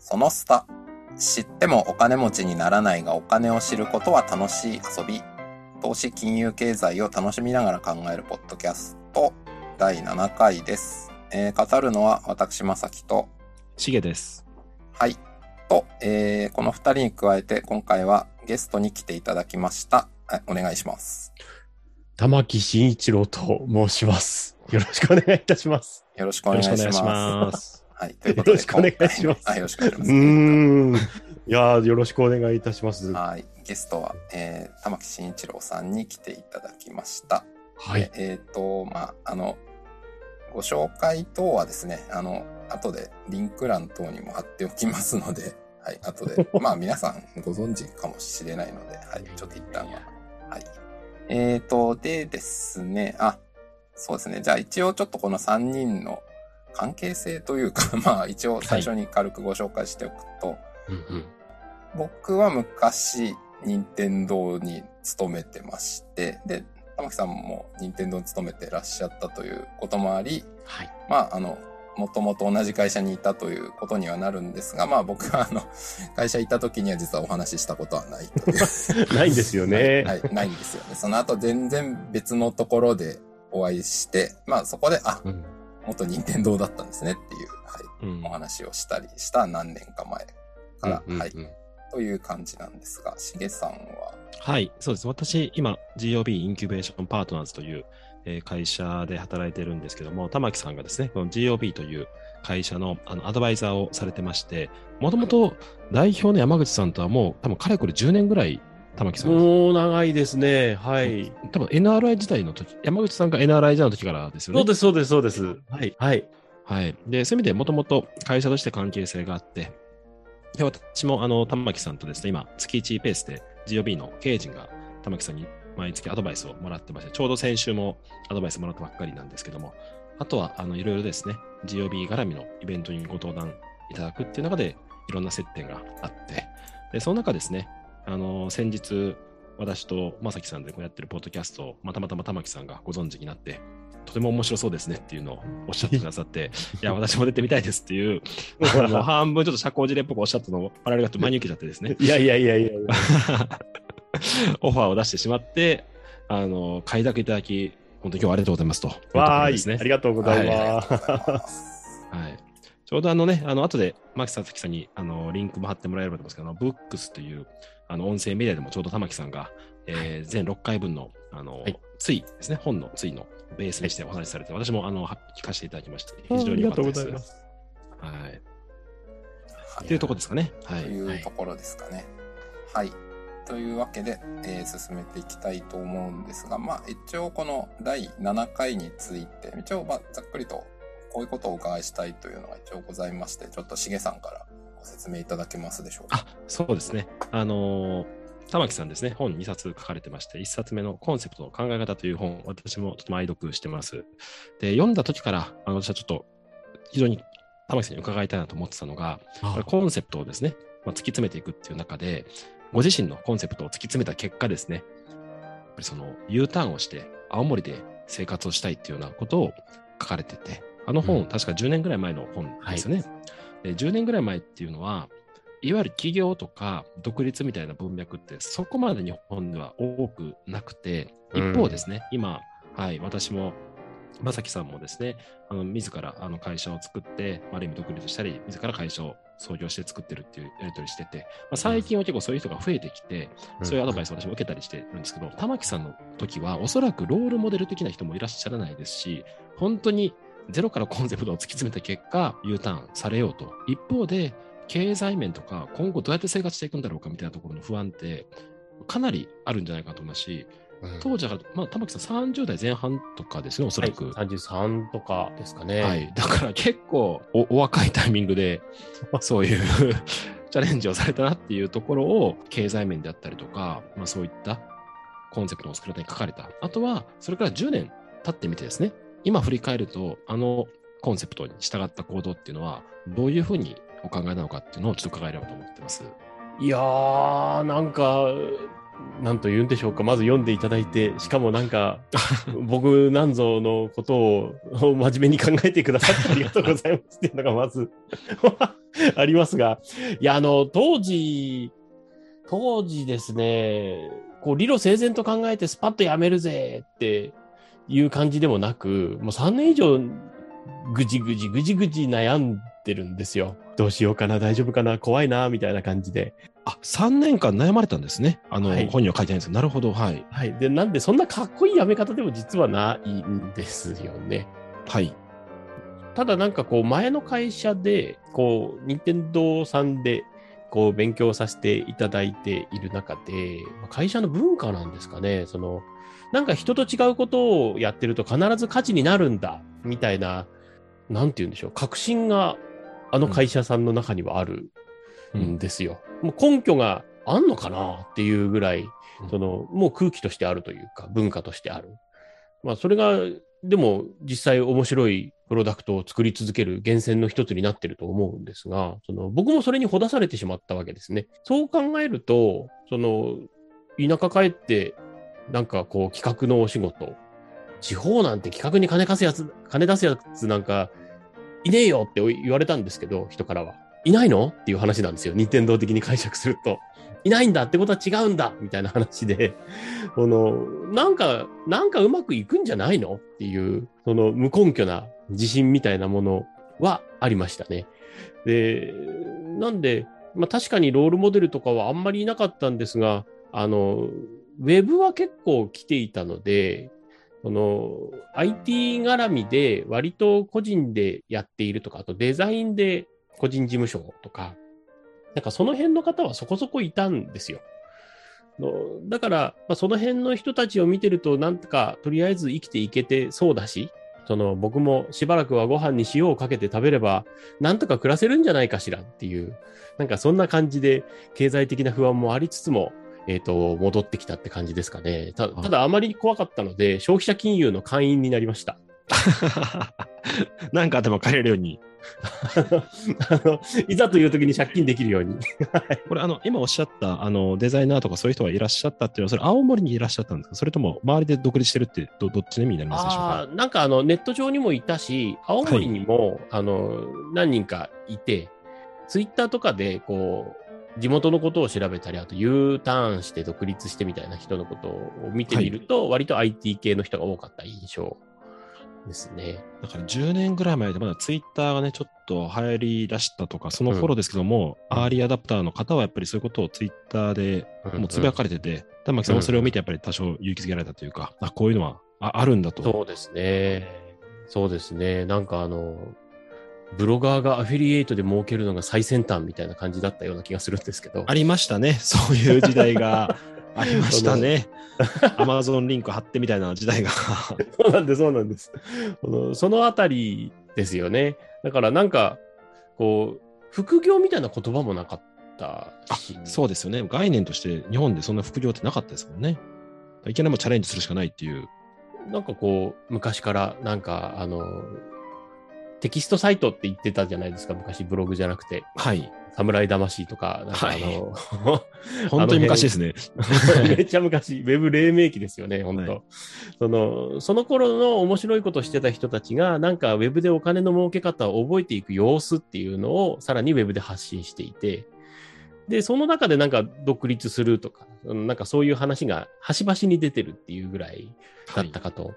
そのスタ。知ってもお金持ちにならないがお金を知ることは楽しい遊び。投資金融経済を楽しみながら考えるポッドキャスト第7回です。えー語るのは私、まさきと、しげです。はい。と、えーこの二人に加えて今回はゲストに来ていただきました。はい、お願いします。玉木慎一郎と申します。よろしくお願いいたします。よろしくお願いします。よろしくお願いします。はい。よろしくお願いします今回あよろしくお願いします。うーん。いやーよろしくお願いいたします。ははい。ゲストは、えー、玉木慎一郎さんに来ていただきました。いで。えっ、と、まあ、あの、ご紹介等はですね、あの、後でリンク欄等にも貼っておきますので、はい、後で、まあ皆さんご存知かもしれないので、はい、ちょっと一旦は。はい。えっ、と、でですね、あ、そうですね、じゃあ一応ちょっとこの3人の関係性というか、まあ一応最初に軽くご紹介しておくと、うんうん僕は昔、任天堂に勤めてまして、で、玉木さんも任天堂に勤めてらっしゃったということもあり、はい。まあ、あの、もともと同じ会社にいたということにはなるんですが、まあ僕はあの、会社いた時には実はお話ししたことはないという。ないんですよね。はい、ないんですよね。その後全然別のところでお会いして、まあそこで、あ、うん元任天堂だったんですねっていう、はい、うん。お話をしたりした何年か前から、はい、うんうん。うんという感じなんですが、しげさんは、はい、そうです。私、今、GOB インキュベーションパートナーズという、えー会社で働いてるんですけども、玉木さんがですね、この GOB という会社のあのアドバイザーをされてまして、もともと代表の山口さんとはもう、多分かれこれ10年ぐらい、玉木さん、もう長いですね。はい。多分 NRI 時代の時、山口さんが NRI 時代の時からですよね。そうです、そうです、そうです。はい。はい。はい。で、そういう意味でもともと会社として関係性があって、で、私も、あの、玉木さんとですね、今、月1ペースで GOB の経営陣が玉木さんに毎月アドバイスをもらってまして、ちょうど先週もアドバイスもらったばっかりなんですけども、あとは、あの、いろいろですね、GOB 絡みのイベントにご登壇いただくっていう中で、いろんな接点があって、で、その中ですね、あの、先日、私と正樹さんでこうやってるポッドキャストを、またまたま玉木さんがご存知になって、とても面白そうですねっていうのをおっしゃってくださって、いや、私も出てみたいですっていう、あの半分ちょっと社交辞令っぽくおっしゃったのを我々が真に受けちゃってですね、い やいやいやいやいや。オファーを出してしまって、あの、快諾いただき、本当に今日はありがとうございますとわーい。ねあ。りがとうございあます。ます。はい。ちょうどあのね、あの、後で、牧さんさんに、あの、リンクも貼ってもらえればと思いますけど、あのブックスという、あの、音声メディアでもちょうど玉木さんが、えー全6回分の、あの、はいついですね、本のついのベースにしてお話しされて、私も、あの、は聞かせていただきまして、非常ありがとうに良かったです。ございます。はい。はいっていうところですかね。はとい。いうところですかね。はい。というわけで、えー進めていきたいと思うんですが、まあ、一応この第7回について、一応、まあ、ざっくりとこういうことをお伺いしたいというのが一応ございまして、ちょっとしげさんからご説明いただけますでしょうか？あ、そうですね。あのー玉木さんですね、本2冊書かれてまして、1冊目のコンセプトの考え方という本、私もとても愛読してます。で、読んだ時から、あの私はちょっと非常に玉木さんに伺いたいなと思ってたのが、これコンセプトをですね、まあ、突き詰めていくっていう中で、ご自身のコンセプトを突き詰めた結果ですね、やっぱりその U ターンをして、青森で生活をしたいっていうようなことを書かれてて、あの本、うん。確か10年ぐらい前の本ですよね。で10年ぐらい前っていうのは、いわゆる企業とか独立みたいな文脈ってそこまで日本では多くなくて、一方ですね、今、はい、私も、正樹さんもですね、あの自らあの会社を作って、まあある意味独立したり、自ら会社を創業して作ってるっていうやり取りしてて、まあ、最近は結構そういう人が増えてきて、そういうアドバイスを私も受けたりしてるんですけど、玉木さんの時はおそらくロールモデル的な人もいらっしゃらないですし、本当にゼロからコンセプトを突き詰めた結果、U ターンされようと。一方で、経済面とか、今後どうやって生活していくんだろうかみたいなところの不安って、かなりあるんじゃないかと思いますし、うん当時は、まあ、玉木さん30代前半とかですね、おそらく。はい33とかですかね。はい。だから結構お、お若いタイミングで、そういうチャレンジをされたなっていうところを、経済面であったりとか、まあそういったコンセプトを作るために書かれた。あとは、それから10年経ってみてですね、今振り返ると、あのコンセプトに従った行動っていうのは、どういうふうにお考えなのかっていうのをちょっと伺えればと思ってます。いやー、なんか、なんと言うんでしょうか。まず読んでいただいて、しかもなんか、僕なんぞのことを真面目に考えてくださってありがとうございますっていうのがまず、ありますが、いや、あの、当時、当時ですね、こう、理路整然と考えてスパッとやめるぜっていう感じでもなく、もう3年以上ぐじぐじぐじぐじ悩んでるんですよ。どうしようかな、大丈夫かな、怖いな、みたいな感じで。あ、3年間悩まれたんですね。あの、はい本には書いてないんですけど、なるほど、はい。はい。で、なんで、そんなかっこいいやめ方でも実はないんですよね。はい。ただなんかこう前の会社で、こう、任天堂さんで、こう勉強させていただいている中で、まあ会社の文化なんですかね、その、なんか人と違うことをやってると必ず価値になるんだ、みたいな、なんて言うんでしょう、確信があの会社さんの中にはあるんですよ。もう根拠があんのかなっていうぐらい、その、もう空気としてあるというか、文化としてある。まあ、それが、でも、実際面白いプロダクトを作り続ける源泉の一つになってると思うんですが、その、僕もそれにほだされてしまったわけですね。そう考えると、その、田舎帰って、なんかこう、企画のお仕事、地方なんて企画に金貸すやつ、金出すやつなんか、いねえよって言われたんですけど、人からは。いないのっていう話なんですよ。任天堂的に解釈すると。いないんだってことは違うんだみたいな話で、この、なんか、なんかうまくいくんじゃないのっていう、その無根拠な自信みたいなものはありましたね。で、なんで、まあ確かにロールモデルとかはあんまりいなかったんですが、あの、ウェブは結構来ていたので、その IT 絡みで割と個人でやっているとか、あとデザインで個人事務所とか、なんかその辺の方はそこそこいたんですよ。だから、まあ、その辺の人たちを見てると、なんとかとりあえず生きていけてそうだし、その僕もしばらくはご飯に塩をかけて食べれば、なんとか暮らせるんじゃないかしらっていう、なんかそんな感じで経済的な不安もありつつも、えっ、と、戻ってきたって感じですかね。たただあまり怖かったので、消費者金融の会員になりました。なんかあっても借りれるように。あのいざという時に借金できるように。これ、あの、今おっしゃった、あの、デザイナーとかそういう人がいらっしゃったっていうのは、それ青森にいらっしゃったんですか？それとも周りで独立してるってど、どっちの意味になりますでしょうか？なんかあの、ネット上にもいたし、青森にも、あの、何人かいて、ツイッターとかで、こう、地元のことを調べたり、あと U ターンして独立してみたいな人のことを見てみると、割と IT 系の人が多かった印象ですね。だから10年ぐらい前でまだツイッターがね、ちょっと流行り出したとか、その頃ですけども、うんアーリーアダプターの方はやっぱりそういうことをツイッターでもうつぶやかれてて、玉木さんもそれを見てやっぱり多少勇気づけられたというか、あ、こういうのはああるんだと。そうですね。そうですね。なんかあの、ブロガーがアフィリエイトで儲けるのが最先端みたいな感じだったような気がするんですけど。ありましたね。そういう時代が ありましたね。アマゾンリンク貼ってみたいな時代が。そうなんです、そうなんです。そのあたりですよね。だからなんか、こう、副業みたいな言葉もなかったし。そうですよね。概念として日本でそんな副業ってなかったですもんね。いきなりもうチャレンジするしかないっていう。なんかこう、昔からなんか、あの、テキストサイトって言ってたじゃないですか、昔ブログじゃなくて。はい。侍魂とか、なんかあの、本当に昔ですね。めっちゃ昔、ウェブ黎明期ですよね、本当、はいその、その頃の面白いことをしてた人たちが、なんかウェブでお金の儲け方を覚えていく様子っていうのを、さらにウェブで発信していて、で、その中でなんか独立するとか、うんなんかそういう話が端々に出てるっていうぐらいだったかと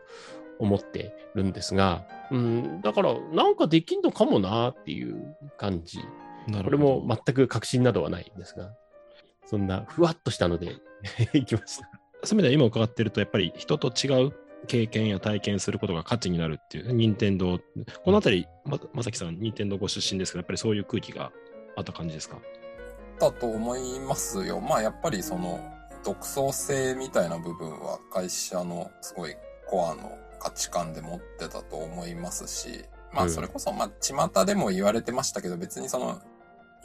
思ってるんですが、うん、だからなんかできんのかもなっていう感じ。これも全く確信などはないんですが、そんなふわっとしたので 行きました。そういう意味では今伺ってると、やっぱり人と違う経験や体験することが価値になるっていう、任天堂このあたり、ままさきさん、任天堂ご出身ですけど、やっぱりそういう空気があった感じですか？だと思いますよ。まあやっぱりその独創性みたいな部分は会社のすごいコアの価値観で持ってたと思いますし、まうんあそれこそまあ巷でも言われてましたけど別にその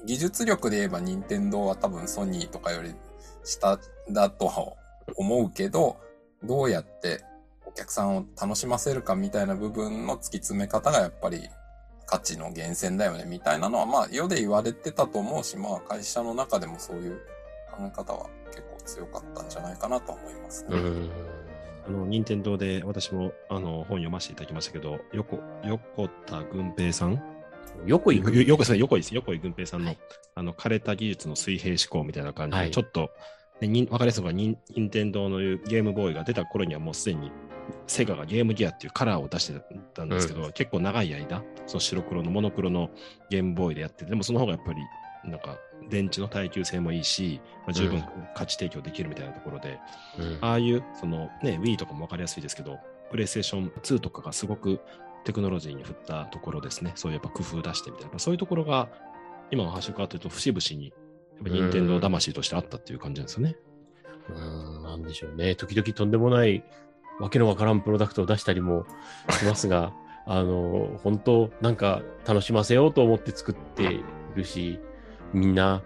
技術力で言えば任天堂は多分ソニーとかより下だとは思うけど、どうやってお客さんを楽しませるかみたいな部分の突き詰め方がやっぱり価値の源泉だよねみたいなのはまあ世で言われてたと思うし、まあ会社の中でもそういう考え方は結構強かったんじゃないかなと思いますね。うんあの、任天堂で私もあの本読ませていただきましたけど、横、横田軍平さん？横井横井横井です。横井軍平さんの、はい。あの、枯れた技術の水平思考みたいな感じで、はい。ちょっと、ね、にわかりやすいのが、任天堂のゲームボーイが出た頃にはもうすでに、セガがゲームギアっていうカラーを出してたんですけど、結構長い間、その白黒のモノクロのゲームボーイでやってて、でもその方がやっぱり、なんか、電池の耐久性もいいし、まあ、十分うん価値提供できるみたいなところで、うんああいう、そのね、Wii とかもわかりやすいですけど、プレイステーション2とかがすごくテクノロジーに振ったところですね。そういうやっぱ工夫出してみたいな。そういうところが、今の話を変わってると、節々に、やっぱ任天堂魂としてあったっていう感じなんですよね。うーん、なんでしょうね。時々とんでもない、わけのわからんプロダクトを出したりもしますが、あの、本当なんか楽しませようと思って作っているし、みんな、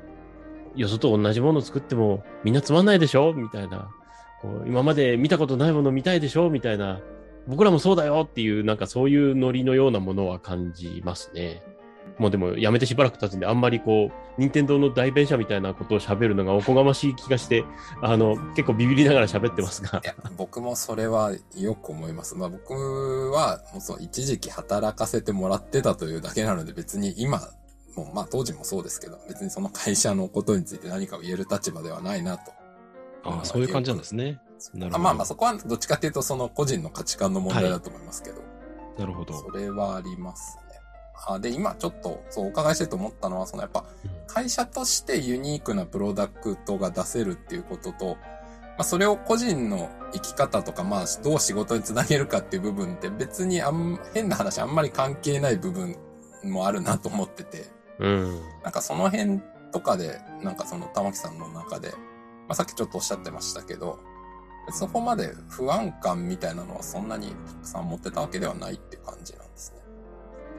よそと同じものを作っても、みんなつまんないでしょ？みたいな。こう今まで見たことないもの見たいでしょ？みたいな。僕らもそうだよっていう、なんかそういうノリのようなものは感じますね。もうでもやめてしばらく経つんで、あんまりこう、任天堂の代弁者みたいなことを喋るのがおこがましい気がして、あの、結構ビビりながら喋ってますがい。や、僕もそれはよく思います。まあ僕は、もうそう一時期働かせてもらってたというだけなので別に今、もうまあ当時もそうですけど、別にその会社のことについて何かを言える立場ではないなと。ああ、そういう感じなんですね。なるほどあまあまあそこはどっちかっていうとその個人の価値観の問題だと思いますけど。なるほど。それはありますね。あで、今ちょっと、そう、お伺いしてて思ったのは、そのやっぱ、会社としてユニークなプロダクトが出せるっていうことと、まあ、それを個人の生き方とか、まあ、どう仕事につなげるかっていう部分って別にあん、変な話あんまり関係ない部分もあるなと思ってて、うん。なんかその辺とかで、なんかその玉木さんの中で、まあ、さっきちょっとおっしゃってましたけど、そこまで不安感みたいなのはそんなにたくさん持ってたわけではないって感じなんですね。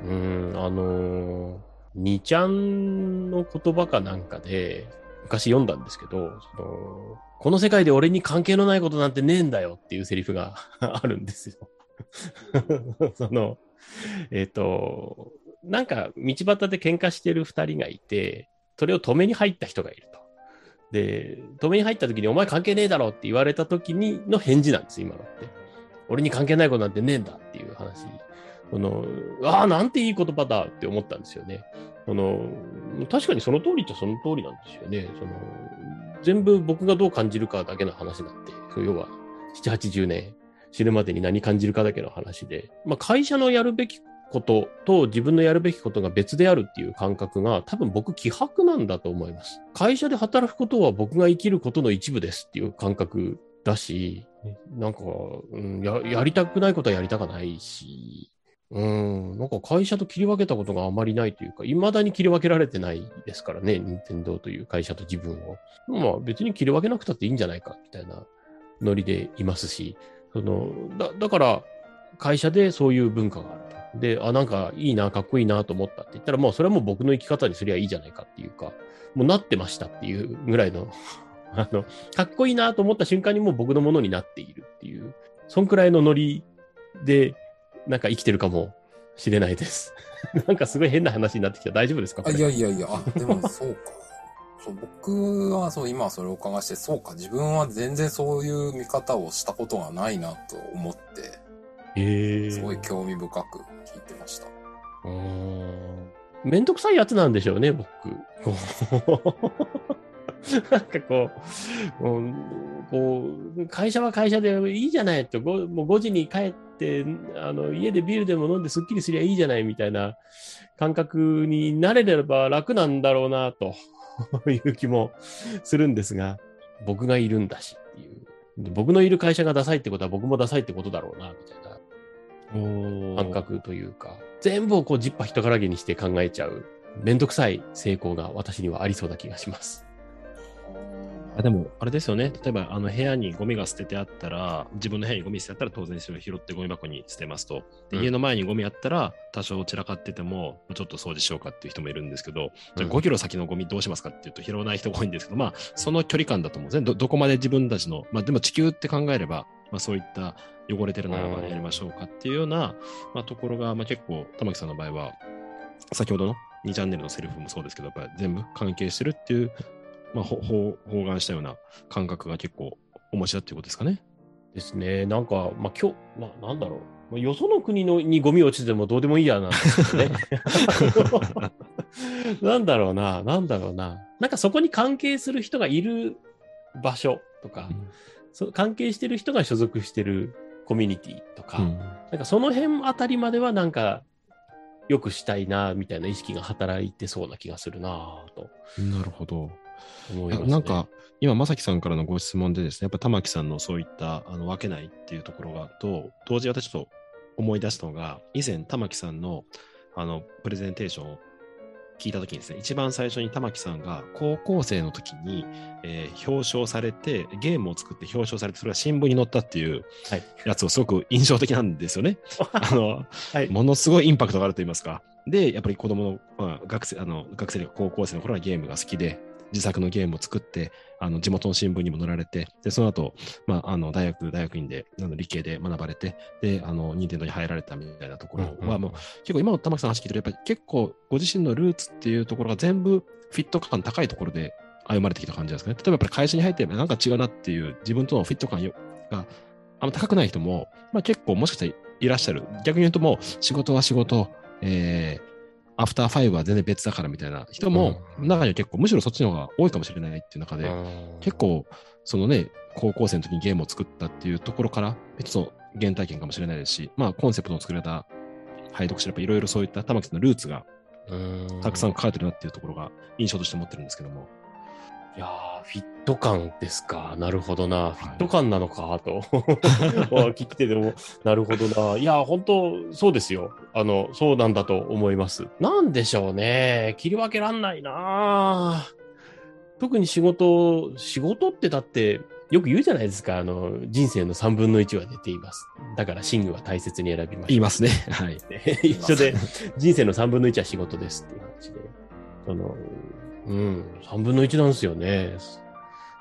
うん、あのー、2ちゃんの言葉かなんかで、昔読んだんですけど、そのこの世界で俺に関係のないことなんてねえんだよっていうセリフが あるんですよ。その、えっ、と、なんか道端で喧嘩してる二人がいて、それを止めに入った人がいると。で、止めに入った時にお前関係ねえだろって言われた時にの返事なんです、今のって。俺に関係ないことなんてねえんだっていう話。この、ああ、なんていい言葉だって思ったんですよね。この、確かにその通りっちゃその通りなんですよね。その、全部僕がどう感じるかだけの話なんで、要は、7、80年死ぬまでに何感じるかだけの話で、まあ会社のやるべきことと自分のやるべきことが別であるっていう感覚が多分僕希薄なんだと思います。会社で働くことは僕が生きることの一部ですっていう感覚だし、なんか、うん、ややりたくないことはやりたかないし、うん、なんか会社と切り分けたことがあまりないというか、未だに切り分けられてないですからね、任天堂という会社と自分を。まあ別に切り分けなくたっていいんじゃないか、みたいなノリでいますし、その、だだから会社でそういう文化がある。で、あ、なんかいいな、かっこいいなと思ったって言ったら、もうそれはもう僕の生き方にすりゃいいじゃないかっていうか、もうなってましたっていうぐらいの、あの、かっこいいなと思った瞬間にもう僕のものになっているっていう、そんくらいのノリで、なんか生きてるかもしれないです。なんかすごい変な話になってきた。大丈夫ですか、いやいやいや、あ、でもそうか。そう僕はそう、今それを伺いして、そうか、自分は全然そういう見方をしたことがないなと思って、へえ。すごい興味深く聞いてました。うーんめんどくさいやつなんでしょうね、僕。なんかこう、もうこう、会社は会社でいいじゃないと、ごもう5時に帰って、あの、家でビールでも飲んですっきりすりゃいいじゃないみたいな感覚になれれば楽なんだろうな、と いう気もするんですが、僕がいるんだしっていう。で僕のいる会社がダサいってことは僕もダサいってことだろうな、みたいな。感覚というか、全部をこう、ジッパ人からげにして考えちゃう、めんどくさい成功が私にはありそうな気がします。あでも、あれですよね。例えば、あの部屋にゴミが捨ててあったら、自分の部屋にゴミ捨てあったら、当然それを拾ってゴミ箱に捨てますと。で、うん家の前にゴミあったら、多少散らかってても、ちょっと掃除しようかっていう人もいるんですけど、じゃあうん5キロ先のゴミどうしますかっていうと、拾わない人が多いんですけど、まあ、その距離感だと思うんですね。ど、どこまで自分たちの、まあ、でも地球って考えれば、まあ、そういった汚れてるならばうんやりましょうかっていうような、まあ、ところが、まあ、結構、玉木さんの場合は、先ほどの2チャンネルのセリフもそうですけど、やっぱり全部関係してるっていう、まあ、包含したような感覚が結構面白いっていうことですかね。ですね。なんか、まあ、今日、ななんだろう。まあよその国のにゴミ落ちてもどうでもいいやなんですけどね。なんだろうな、なんだろうな。なんかそこに関係する人がいる場所とか、そ関係してる人が所属してるコミュニティとか、うんなんかその辺あたりまではなんか、よくしたいな、みたいな意識が働いてそうな気がするなとなるほど。ね。なんか、今、まさきさんからのご質問でですね、やっぱ玉木さんのそういったあの分けないっていうところが、と、同時に私ちょっと思い出したのが、以前、玉木さんのあのプレゼンテーションを聞いたときにですね、一番最初に玉木さんが高校生の時に、えー表彰されて、ゲームを作って表彰されて、それが新聞に載ったっていうはいやつをすごく印象的なんですよね。あの、はい。ものすごいインパクトがあると言いますか。で、やっぱり子供の、まあ、学生、あの、学生とか高校生の頃はゲームが好きで、自作のゲームを作って、あの、地元の新聞にも載られて、で、その後、まあ、あの、大学、大学院で、あの、理系で学ばれて、で、あの、任天堂に入られたみたいなところは、もう、結構今の玉木さんの話聞いてると、やっぱり結構ご自身のルーツっていうところが全部フィット感高いところで歩まれてきた感じですかね。例えばやっぱり会社に入ってなんか違うなっていう自分とのフィット感よがあんま高くない人も、まあ結構もしかしたらいらっしゃる。逆に言うともう仕事は仕事、えー、アフターファイブは全然別だからみたいな人も、うん。中には結構むしろそっちの方が多いかもしれないっていう中で、結構、そのね、高校生の時にゲームを作ったっていうところから、別の原体験かもしれないですし、まあ、コンセプトの作られた配読者、やっぱいろいろそういった玉木さんのルーツがうん。たくさん書かれてるなっていうところが印象として持ってるんですけども。いやー、フィット感ですか。なるほどな。いフィット感なのか、と。聞いてても、なるほどな。いやー、本当そうですよ。あの、そうなんだと思います。なんでしょうね。切り分けらんないな特に仕事、仕事ってだって、よく言うじゃないですか。あの、人生の3分の1は出ています。だから、寝具は大切に選びましょう言いますね。はい。一緒で、人生の3分の1は仕事ですっていう話で。その、うん、3分の1なんですよね。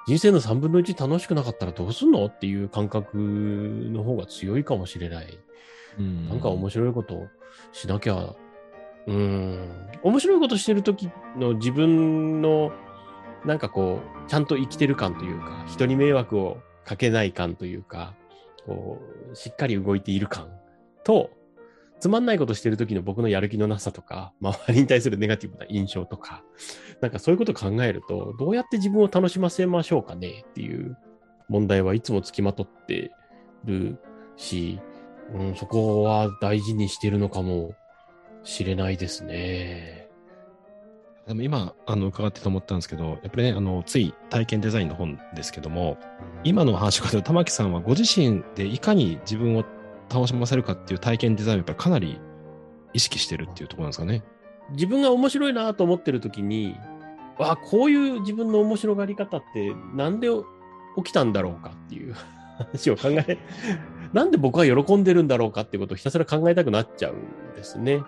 人生の3分の1楽しくなかったらどうすんのっていう感覚の方が強いかもしれない。うんなんか面白いことしなきゃ、うん、面白いことしてる時の自分の、なんかこう、ちゃんと生きてる感というか、人に迷惑をかけない感というか、こう、しっかり動いている感と、つまんないことしてる時の僕のやる気のなさとか、周りに対するネガティブな印象とか、なんかそういうことを考えると、どうやって自分を楽しませましょうかねっていう問題はいつもつきまとってるし、うん、そこは大事にしてるのかもしれないですね。でも今、あの、伺ってて思ったんですけど、やっぱりね、あの、つい体験デザインの本ですけども、今の話を伺うと玉木さんはご自身でいかに自分を楽しませるかっていう体験デザインをやっぱりかなり意識してるっていうところなんですかね。自分が面白いなと思ってる時に、わあ、こういう自分の面白がり方ってなんで起きたんだろうかっていう話を考え、なんで僕は喜んでるんだろうかっていうことをひたすら考えたくなっちゃうんですね。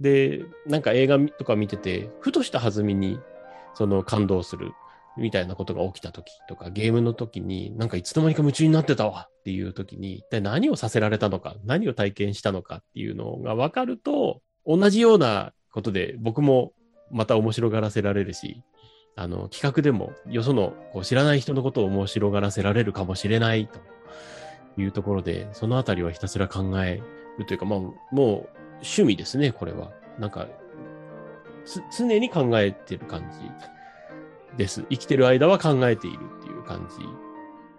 で、なんか映画とか見てて、ふとした弾みに、その感動するみたいなことが起きた時とか、ゲームの時に、なんかいつの間にか夢中になってたわっていう時に、一体何をさせられたのか、何を体験したのかっていうのが分かると、同じようなことで僕もまた面白がらせられるし、あの、企画でもよそのこう知らない人のことを面白がらせられるかもしれないというところで、そのあたりはひたすら考えるというか、まあ、もう趣味ですね、これは。なんか、常に考えてる感じです。生きてる間は考えているっていう感じ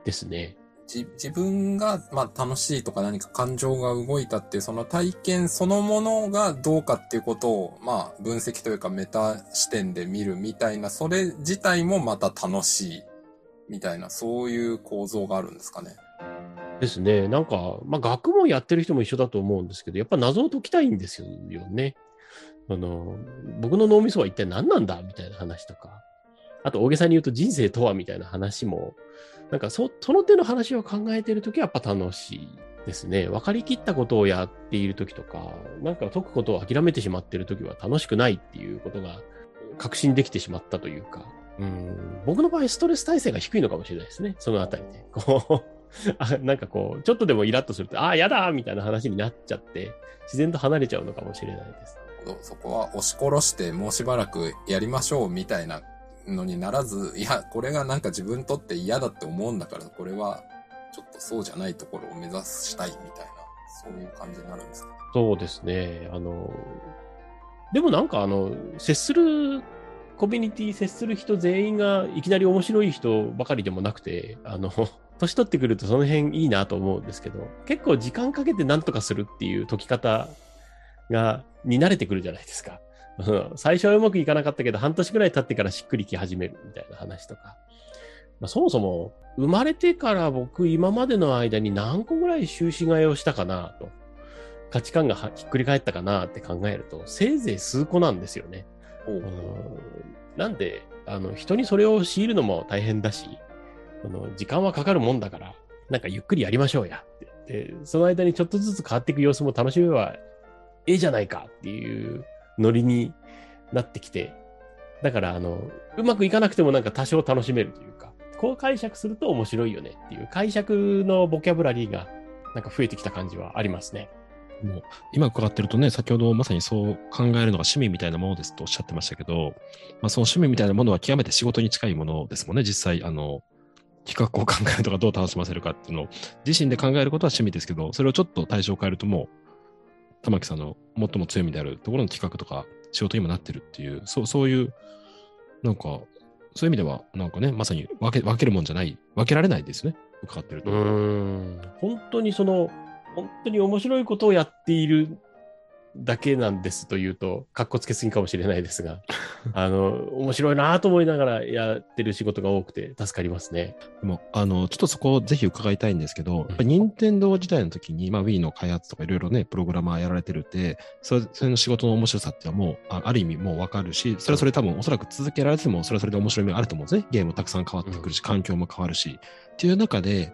ですね。じ自分が、まあ、楽しいとか何か感情が動いたっていうその体験そのものがどうかっていうことを、まあ、分析というかメタ視点で見るみたいな、それ自体もまた楽しいみたいな、そういう構造があるんですかね。ですね。なんか、まあ、学問やってる人も一緒だと思うんですけど、やっぱ謎を解きたいんですよね。あの、僕の脳みそは一体何なんだみたいな話とか。あと大げさに言うと人生とはみたいな話も、なんかそその手の話を考えてるときはやっぱ楽しいですね。分かりきったことをやっているときとか、なんか解くことを諦めてしまっているときは楽しくないっていうことが確信できてしまったというか、うん、僕の場合ストレス耐性が低いのかもしれないですね。そのあたりで。こう あなんかこう、ちょっとでもイラッとすると、ああ、やだみたいな話になっちゃって、自然と離れちゃうのかもしれないです。そこは押し殺してもうしばらくやりましょうみたいなのにならず、いや、これがなんか自分にとって嫌だって思うんだから、これはちょっとそうじゃないところを目指したいみたいな、そういう感じになるんですか？そうですね。あの、でもなんかあの、接する、コミュニティ接する人全員がいきなり面白い人ばかりでもなくて、あの、年取ってくるとその辺いいなと思うんですけど、結構時間かけて何とかするっていう解き方が、に慣れてくるじゃないですか。うん最初はうまくいかなかったけど、半年くらい経ってからしっくりき始めるみたいな話とか。まあ、そもそも、生まれてから僕、今までの間に何個ぐらい終止替えをしたかなと。価値観がはひっくり返ったかなって考えると、せいぜい数個なんですよね。うんなんで、あの、人にそれを強いるのも大変だし、あの時間はかかるもんだから、なんかゆっくりやりましょうやって。で、その間にちょっとずつ変わっていく様子も楽しめばええじゃないかっていうノリになってきて、だから、あの、うまくいかなくてもなんか多少楽しめるというか、こう解釈すると面白いよねっていう解釈のボキャブラリーがなんか増えてきた感じはありますね。もう今伺ってるとね、先ほどまさにそう考えるのが趣味みたいなものですとおっしゃってましたけど、まあ、その趣味みたいなものは極めて仕事に近いものですもんね、実際、あの、企画を考えるとかどう楽しませるかっていうのを自身で考えることは趣味ですけど、それをちょっと対象を変えるともう、玉木さんの最も強みであるところの企画とか仕事にもなってるっていう、そうそういう、なんか、そういう意味では、なんかね、まさに分け分けるもんじゃない、分けられないですね、伺ってると。本当にその、本当に面白いことをやっているだけなんですというと、かっこつけすぎかもしれないですが、あの、面白いなと思いながらやってる仕事が多くて助かりますね。でも、あの、ちょっとそこをぜひ伺いたいんですけど、やっぱり任天堂時代の時に、まあ Wii の開発とかいろいろね、プログラマーやられてるって、それそれの仕事の面白さっていうのはもう、あある意味もうわかるし、それはそれ多分おそらく続けられても、それはそれで面白い面があると思うんですね。ゲームもたくさん変わってくるし、環境も変わるし。っていう中で、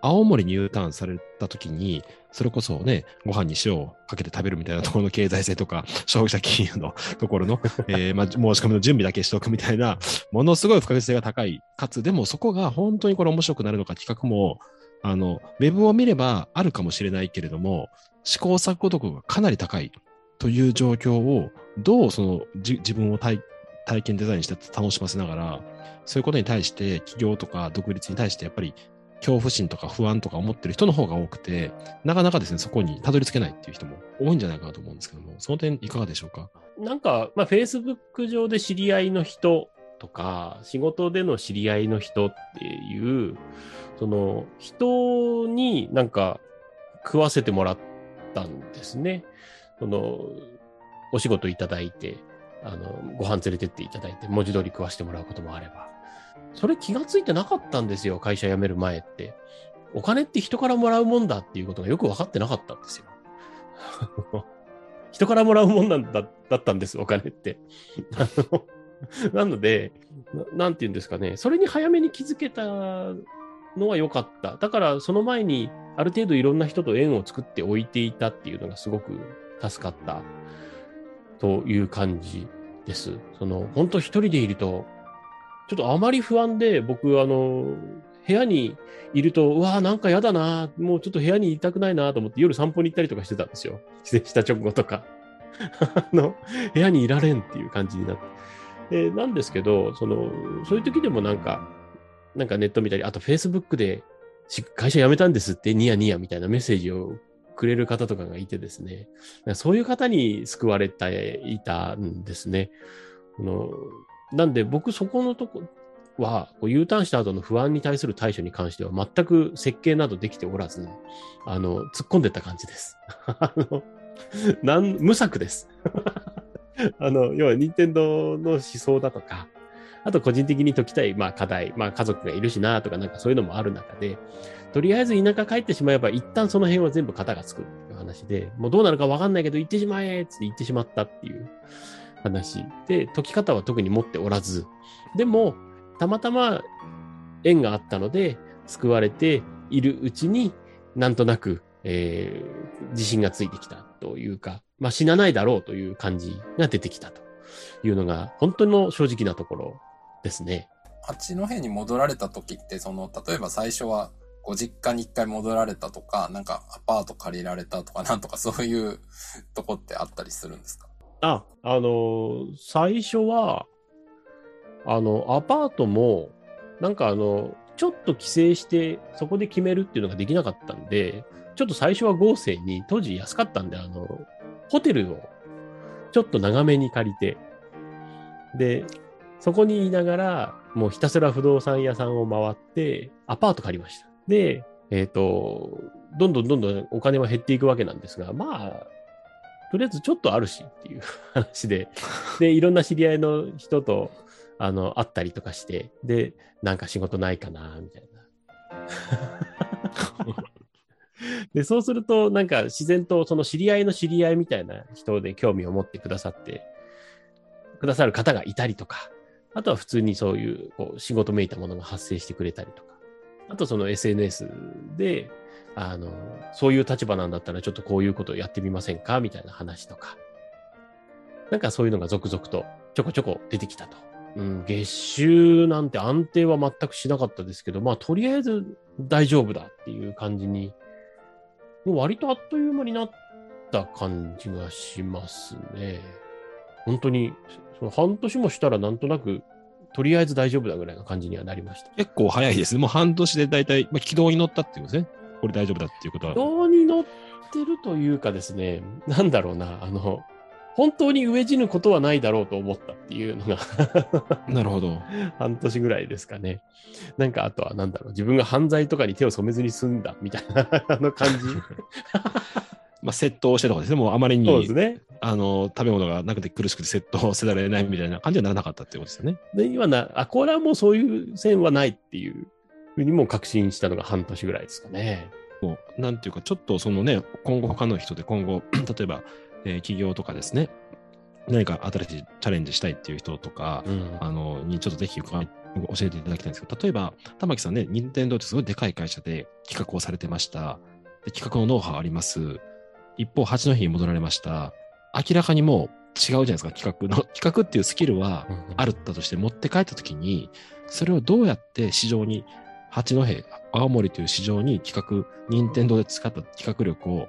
青森に U ターンされた時に、それこそね、ご飯に塩をかけて食べるみたいなところの経済性とか、消費者金融の ところの、えーまあ、申し込みの準備だけしておくみたいな、ものすごい不確実性が高い。かつ、でもそこが本当にこれ面白くなるのか、企画も、あの、ウェブを見ればあるかもしれないけれども、試行錯誤度がかなり高いという状況を、どうその自分を体体験デザインして楽しませながら、そういうことに対して、企業とか独立に対して、やっぱり恐怖心とか不安とか思ってる人の方が多くて、なかなかですね、そこにたどり着けないっていう人も多いんじゃないかなと思うんですけども、その点いかがでしょうか？なんか、まあ、Facebook 上で知り合いの人とか、仕事での知り合いの人っていう、その、人になんか食わせてもらったんですね。その、お仕事いただいて、あの、ご飯連れてっていただいて、文字通り食わしてもらうこともあれば。それ気がついてなかったんですよ、会社辞める前って。お金って人からもらうもんだっていうことがよく分かってなかったんですよ。人からもらうもんなんだだったんです、お金って。あ のなのでな、なんて言うんですかね、それに早めに気づけたのは良かった。だから、その前に、ある程度いろんな人と縁を作っておいていたっていうのがすごく助かったという感じです。その、本当一人でいると、ちょっとあまり不安で、僕、あの、部屋にいると、うわーなんか嫌だな、もうちょっと部屋にいたくないなと思って夜散歩に行ったりとかしてたんですよ。帰省した直後とか。あの、部屋にいられんっていう感じになって。でなんですけど、その、そういう時でもなんか、なんかネット見たり、あと Facebook で会社辞めたんですってニヤニヤみたいなメッセージをくれる方とかがいてですね、そういう方に救われていたんですね。のなんで僕そこのとこは、こう U ターンした後の不安に対する対処に関しては全く設計などできておらず、あの、突っ込んでった感じです。あの、なん、無策です。あの、要は任天堂の思想だとか、あと個人的に解きたい、まあ課題、まあ家族がいるしなとかなんかそういうのもある中で、とりあえず田舎帰ってしまえば一旦その辺は全部型がつくっていう話で、もうどうなるかわかんないけど行ってしまえっって行ってしまったっていう話で、解き方は特に持っておらず、でも、たまたま縁があったので、救われているうちに、なんとなく、えー自信がついてきたというか、まあ死なないだろうという感じが出てきたというのが、本当の正直なところですね。八戸に戻られた時って、その、例えば最初は、ご実家に一回戻られたとか、なんかアパート借りられたとか、なんとかそういうとこってあったりするんですか？あ、あの、最初は、あの、アパートも、なんかあの、ちょっと帰省して、そこで決めるっていうのができなかったんで、ちょっと最初は合成に、当時安かったんで、あの、ホテルをちょっと長めに借りて、で、そこにいながら、もうひたすら不動産屋さんを回って、アパート借りました。で、えっ、と、どんどんどんどんお金は減っていくわけなんですが、まあ、とりあえずちょっとあるしっていう 話で、で、いろんな知り合いの人と、あの、会ったりとかして、で、なんか仕事ないかな、みたいな。で、そうすると、なんか自然とその知り合いの知り合いみたいな人で興味を持ってくださって、くださる方がいたりとか、あとは普通にそういうこう仕事めいたものが発生してくれたりとか、あとその SNS で、あの、そういう立場なんだったらちょっとこういうことをやってみませんか？みたいな話とか、なんかそういうのが続々とちょこちょこ出てきたと。うん、月収なんて安定は全くしなかったですけど、まあとりあえず大丈夫だっていう感じに、もう割とあっという間になった感じがしますね。本当に、その半年もしたらなんとなく、とりあえず大丈夫だぐらいな感じにはなりました。結構早いですね。もう半年で大体、まあ、軌道に乗ったっていうことですね。これ大丈夫だっていうことは。どうに乗ってるというかですね、なんだろうな、あの、本当に飢え死ぬことはないだろうと思ったっていうのが なるほど。半年ぐらいですかね。なんかあとはなんだろう、自分が犯罪とかに手を染めずに済んだみたいなあの感じ。まあ、窃盗してとかですね。もうあまりに、そうですね。あの、食べ物がなくて苦しくて窃盗せざるを得ないみたいな感じにはならなかったってことですよね。で、今な、あ、これはもうそういう線はないっていうふうにもう確信したのが半年ぐらいですかね。もう、なんていうか、ちょっとそのね、今後他の人で今後、例えば、えー企業とかですね、何か新しいチャレンジしたいっていう人とか、うん。あの、にちょっとぜひ伺い教えていただきたいんですけど、例えば、玉木さんね、任天堂ってすごいでかい会社で企画をされてました。で企画のノウハウあります。一方、八戸に戻られました。明らかにもう違うじゃないですか、企画の。企画っていうスキルはあるったとして持って帰ったときに、それをどうやって市場に、八戸、青森という市場に企画、任天堂で使った企画力を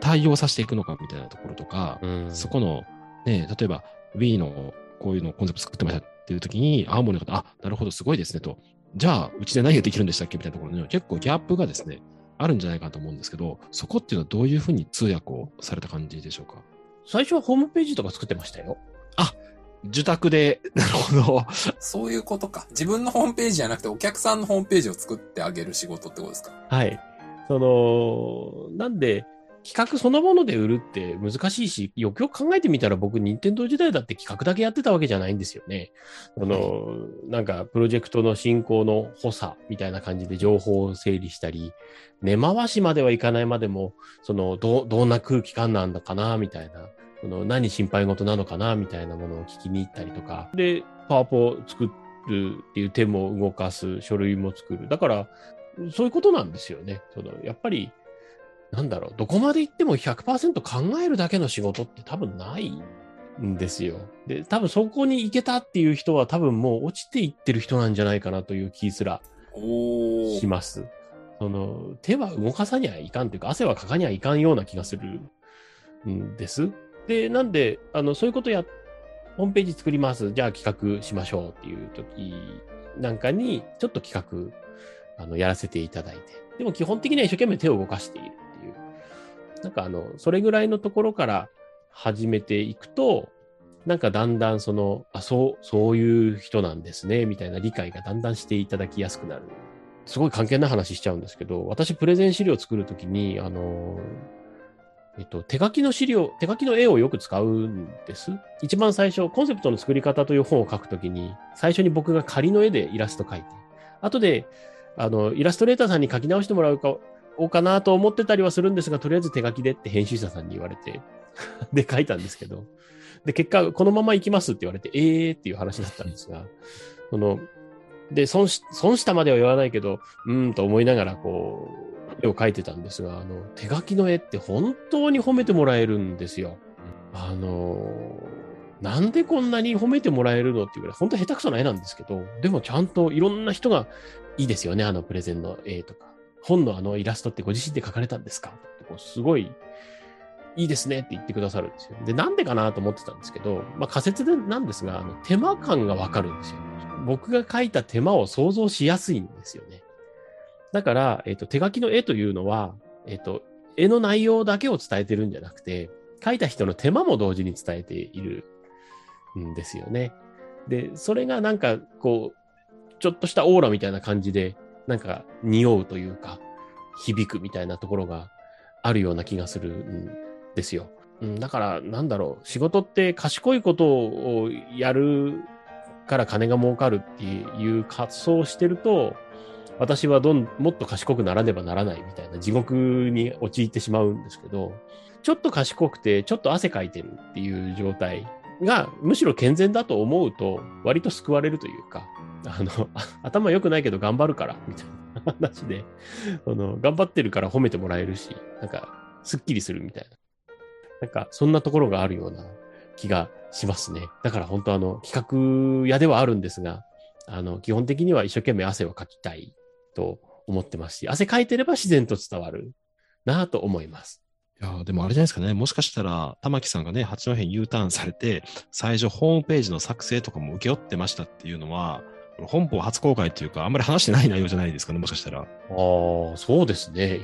対応させていくのかみたいなところとか、うんそこの、ね、例えば Wii のこういうのをコンセプト作ってましたっていう時に、青森の方、あ、なるほど、すごいですねと。じゃあ、うちで何ができるんでしたっけみたいなところに結構ギャップがですね、あるんじゃないかなと思うんですけど、そこっていうのはどういうふうに通訳をされた感じでしょうか？最初はホームページとか作ってましたよ。受託で、なるほど。そういうことか。自分のホームページじゃなくてお客さんのホームページを作ってあげる仕事ってことですか？はい。その、なんで、企画そのもので売るって難しいし、よくよく考えてみたら僕、任天堂時代だって企画だけやってたわけじゃないんですよね。その、なんか、プロジェクトの進行の補佐みたいな感じで情報を整理したり、根回しまではいかないまでも、その、ど、どんな空気感なんだかな、みたいな。その何心配事なのかな、みたいなものを聞きに行ったりとか。で、パワポを作るっていう手も動かす、書類も作る。だから、そういうことなんですよね。そのやっぱり、なんだろう、どこまで行っても100%考えるだけの仕事って多分ないんですよ。で、多分そこに行けたっていう人は多分もう落ちていってる人なんじゃないかなという気すら。します。その、手は動かさにはいかんというか、汗はかかにはいかんような気がするんです。で、なんで、あの、そういうことや、ホームページ作ります。じゃあ企画しましょうっていう時なんかに、ちょっと企画、あの、やらせていただいて。でも基本的には一生懸命手を動かしている。なんかあの、それぐらいのところから始めていくと、なんかだんだんその、あ、そう、そういう人なんですね、みたいな理解がだんだんしていただきやすくなる。すごい関係ない話しちゃうんですけど、私プレゼン資料を作るときに、あの、えっと、手書きの資料、手書きの絵をよく使うんです。一番最初、コンセプトの作り方という本を書くときに、最初に僕が仮の絵でイラスト描いて、後で、あの、イラストレーターさんに書き直してもらうか、おうかなと思ってたりはするんですが、とりあえず手書きでって編集者さんに言われて、で書いたんですけど、で、結果、このまま行きますって言われて、えーっていう話だったんですが、その、で、損し、損したまでは言わないけど、うんと思いながら、こう、絵を描いてたんですが、あの、手書きの絵って本当に褒めてもらえるんですよ。あの、なんでこんなに褒めてもらえるのっていうぐらい、本当下手くそな絵なんですけど、でもちゃんといろんな人が、いいですよね、あのプレゼンの絵とか。本のあのイラストってご自身で描かれたんですか？ってこうすごい、いいですねって言ってくださるんですよ。で、なんでかなと思ってたんですけど、まあ仮説でなんですが、あの手間感がわかるんですよ。僕が書いた手間を想像しやすいんですよね。だから、えっ、と、手書きの絵というのは、えっ、と、絵の内容だけを伝えてるんじゃなくて、書いた人の手間も同時に伝えているんですよね。で、それがなんか、こう、ちょっとしたオーラみたいな感じで、なんか、匂うというか、響くみたいなところがあるような気がするんですよ。うん、だから、なんだろう、仕事って賢いことをやるから金が儲かるっていう発想をしてると、私はどん、もっと賢くならねばならないみたいな地獄に陥ってしまうんですけど、ちょっと賢くて、ちょっと汗かいてるっていう状態が、むしろ健全だと思うと、割と救われるというか、あの、頭良くないけど頑張るから、みたいな話で、あの、頑張ってるから褒めてもらえるし、なんか、すっきりするみたいな。なんか、そんなところがあるような気がしますね。だから本当あの、企画屋ではあるんですが、あの、基本的には一生懸命汗をかきたいと思ってますし、汗かいてれば自然と伝わるなぁと思います。いやーでもあれじゃないですかね。もしかしたら、玉木さんがね、八戸に U ターンされて、最初ホームページの作成とかも請け負ってましたっていうのは、本邦初公開っていうか、あんまり話してない内容じゃないですかね、もしかしたら。ああ、そうですね。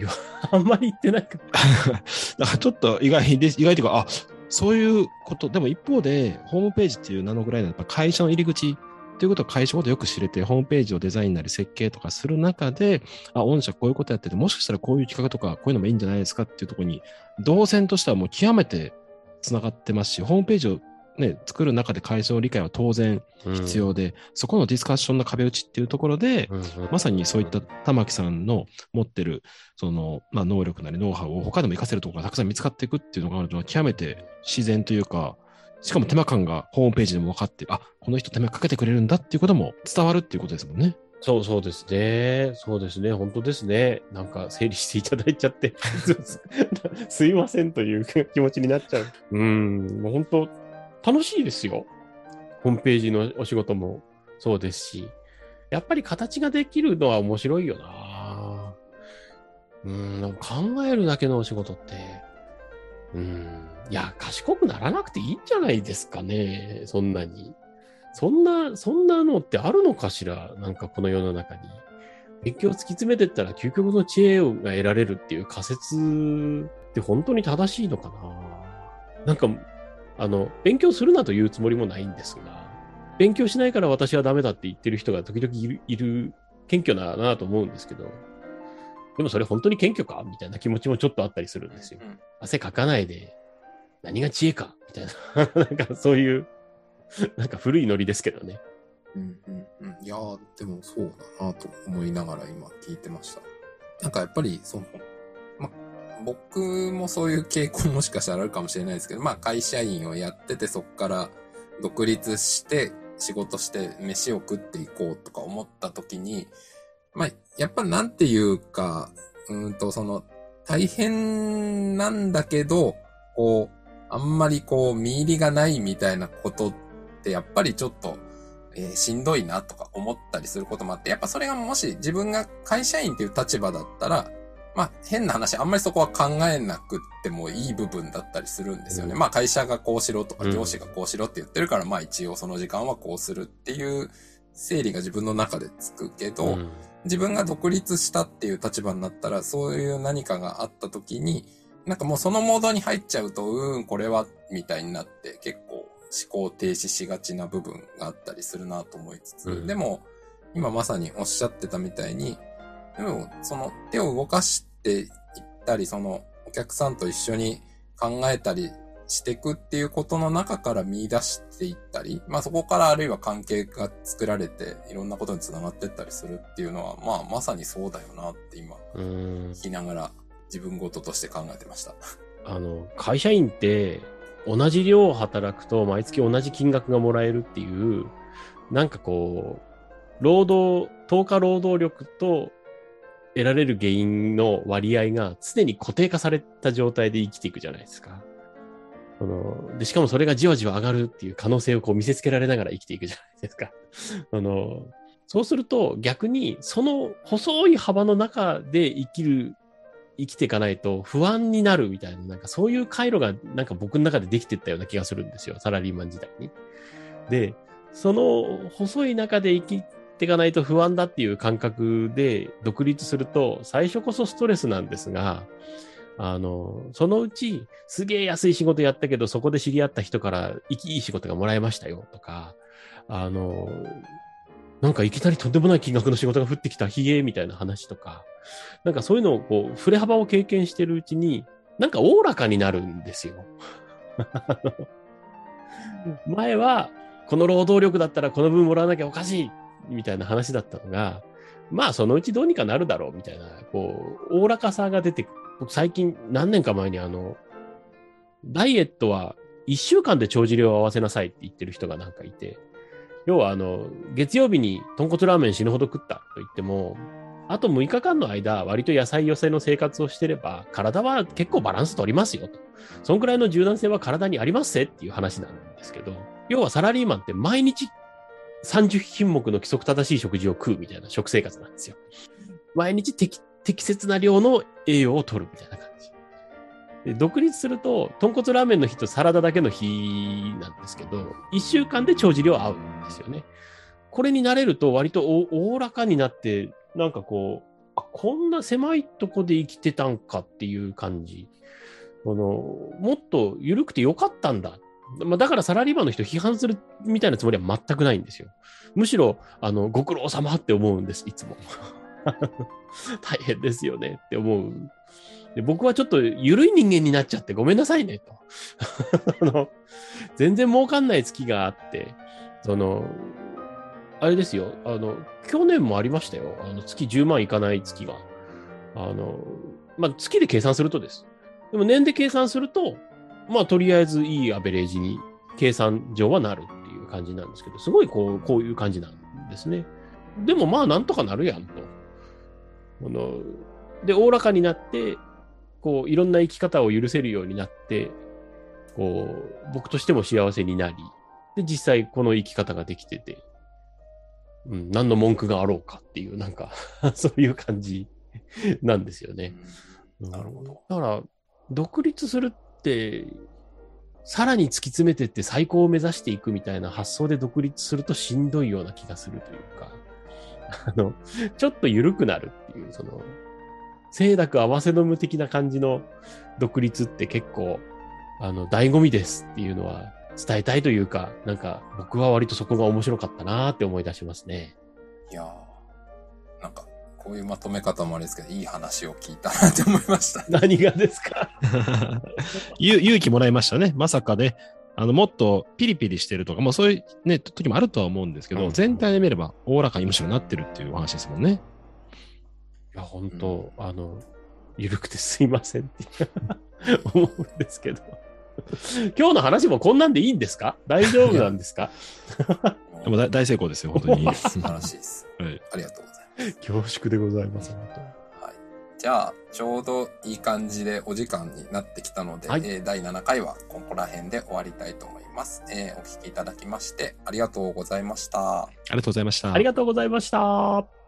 あんまり言ってなくて。だからちょっと意外で、意外というか、あ、そういうこと、でも一方で、ホームページっていう名のぐらいのやっぱ会社の入り口っていうことを会社のことよく知れて、ホームページをデザインなり設計とかする中で、あ、御社こういうことやってて、もしかしたらこういう企画とか、こういうのもいいんじゃないですかっていうところに、動線としてはもう極めてつながってますし、ホームページをね、作る中で会社の理解は当然必要で、そこのディスカッションの壁打ちっていうところで、うん。うんまさにそういった玉木さんの持ってる、その、まあ、能力なりノウハウを他でも活かせるところがたくさん見つかっていくっていうのがあるのは極めて自然というか、しかも手間感がホームページでも分かって、あ、この人手間かけてくれるんだっていうことも伝わるっていうことですもんね。そうそうですね。そうですね。本当ですね。なんか整理していただいちゃって、すいませんという気持ちになっちゃう。うん、もう本当楽しいですよ。ホームページのお仕事もそうですし、やっぱり形ができるのは面白いよな。うん、なんか考えるだけのお仕事って、うん、いや、賢くならなくていいんじゃないですかね。そんなに。そんな、そんなのってあるのかしら？なんかこの世の中に。勉強を突き詰めてったら究極の知恵が得られるっていう仮説って本当に正しいのかななんか、あの、勉強するなというつもりもないんですが、勉強しないから私はダメだって言ってる人が時々いる、いる謙虚だなと思うんですけど、でもそれ本当に謙虚か？みたいな気持ちもちょっとあったりするんですよ。うん汗かかないで、何が知恵か？みたいな。なんかそういう、なんか古いノリですけどね。うんうんうん。いやー、でもそうだなと思いながら今聞いてました。なんかやっぱり、その、ま、僕もそういう傾向もしかしたらあるかもしれないですけど、まあ会社員をやっててそっから独立して仕事して飯を食っていこうとか思った時に、まあやっぱなんていうか、うんとその大変なんだけど、こう、あんまりこう見入りがないみたいなことってやっぱりちょっとえーしんどいなとか思ったりすることもあって、やっぱそれがもし自分が会社員っていう立場だったら、まあ変な話、あんまりそこは考えなくってもいい部分だったりするんですよね。うん。まあ会社がこうしろとかうん。上司がこうしろって言ってるから、まあ一応その時間はこうするっていう整理が自分の中でつくけど、ん。自分が独立したっていう立場になったら、そういう何かがあった時に、なんかもうそのモードに入っちゃうと、うーん、これは、みたいになって結構思考停止しがちな部分があったりするなと思いつつ、うん。でも、今まさにおっしゃってたみたいに、でも、その手を動かしていったり、そのお客さんと一緒に考えたりしていくっていうことの中から見出していったり、まあそこからあるいは関係が作られていろんなことにつながっていったりするっていうのは、まあまさにそうだよなって今うん。聞きながら自分事として考えてました。あの、会社員って同じ量働くと毎月同じ金額がもらえるっていう、なんかこう、労働、10日労働力と得られる原因の割合が常に固定化された状態で生きていくじゃないですか。そのでしかもそれがじわじわ上がるっていう可能性をこう見せつけられながら生きていくじゃないですか。あのそうすると逆にその細い幅の中で生きる生きていかないと不安になるみたいな、なんかそういう回路がなんか僕の中でできてったような気がするんですよ。サラリーマン時代に。で、その細い中で生きていかないと不安だっていう感覚で独立すると、最初こそストレスなんですが、あの、そのうち、すげえ安い仕事やったけど、そこで知り合った人からいい仕事がもらえましたよとか、あの、なんかいきなりとんでもない金額の仕事が降ってきた、ひげみたいな話とか、なんかそういうのをこう、振れ幅を経験してるうちに、なんかおおらかになるんですよ。前は、この労働力だったらこの分もらわなきゃおかしいみたいな話だったのが、まあそのうちどうにかなるだろうみたいな、こう、おおらかさが出てくる。僕最近何年か前にあの、ダイエットは1週間で帳尻を合わせなさいって言ってる人がなんかいて、要はあの、月曜日に豚骨ラーメン死ぬほど食ったと言っても、あと6日間の間、割と野菜寄せの生活をしてれば、体は結構バランス取りますよと。そんくらいの柔軟性は体にありますせっていう話なんですけど、要はサラリーマンって毎日30品目の規則正しい食事を食うみたいな食生活なんですよ。毎日適適切な量の栄養を取るみたいな感じ。で独立すると、豚骨ラーメンの日とサラダだけの日なんですけど、1週間で帳尻を合うんですよね。これに慣れると割とおおらかになって、なんかこう、こんな狭いとこで生きてたんかっていう感じ。このもっと緩くてよかったんだ。まあ、だからサラリーマンの人批判するみたいなつもりは全くないんですよ。むしろ、あの、ご苦労様って思うんです、いつも。大変ですよねって思う。で僕はちょっと緩い人間になっちゃってごめんなさいねと。あの全然儲かんない月があって、その、あれですよ、あの、去年もありましたよ。あの、月10万いかない月が。あの、まあ、月で計算するとです。でも年で計算すると、まあ、とりあえずいいアベレージに計算上はなるっていう感じなんですけど、すごいこう、こういう感じなんですね。でもまあ、なんとかなるやんと。あの、で、おおらかになって、こう、いろんな生き方を許せるようになって、こう、僕としても幸せになり、で、実際この生き方ができてて、うん、何の文句があろうかっていう、なんか、そういう感じなんですよね。うんなるほど。だから、独立するって、さらに突き詰めてって最高を目指していくみたいな発想で独立するとしんどいような気がするというか、あの、ちょっと緩くなるっていう、その、清濁合わせの無的な感じの独立って結構、あの、醍醐味ですっていうのは伝えたいというか、なんか僕は割とそこが面白かったなーって思い出しますね。いやーなんか、こういうまとめ方もあれですけど、いい話を聞いたなって思いました。何がですか？ゆ勇気もらいましたね。まさかね、あの、もっとピリピリしてるとか、もうそういうね、時もあるとは思うんですけど、うん全体で見れば、おおらかにむしろなってるっていうお話ですもんね。いや、本当、あの、緩くてすいませんって思うんですけど。今日の話もこんなんでいいんですか？大丈夫なんですか？でも大大成功ですよ、本当に。素晴らしいです。はいありがとうございます。恐縮でございます、本当。はい。じゃあ、ちょうどいい感じでお時間になってきたので、はいえー第7回はここら辺で終わりたいと思います。えーお聞きいただきましてありがとうございました。ありがとうございました。ありがとうございました。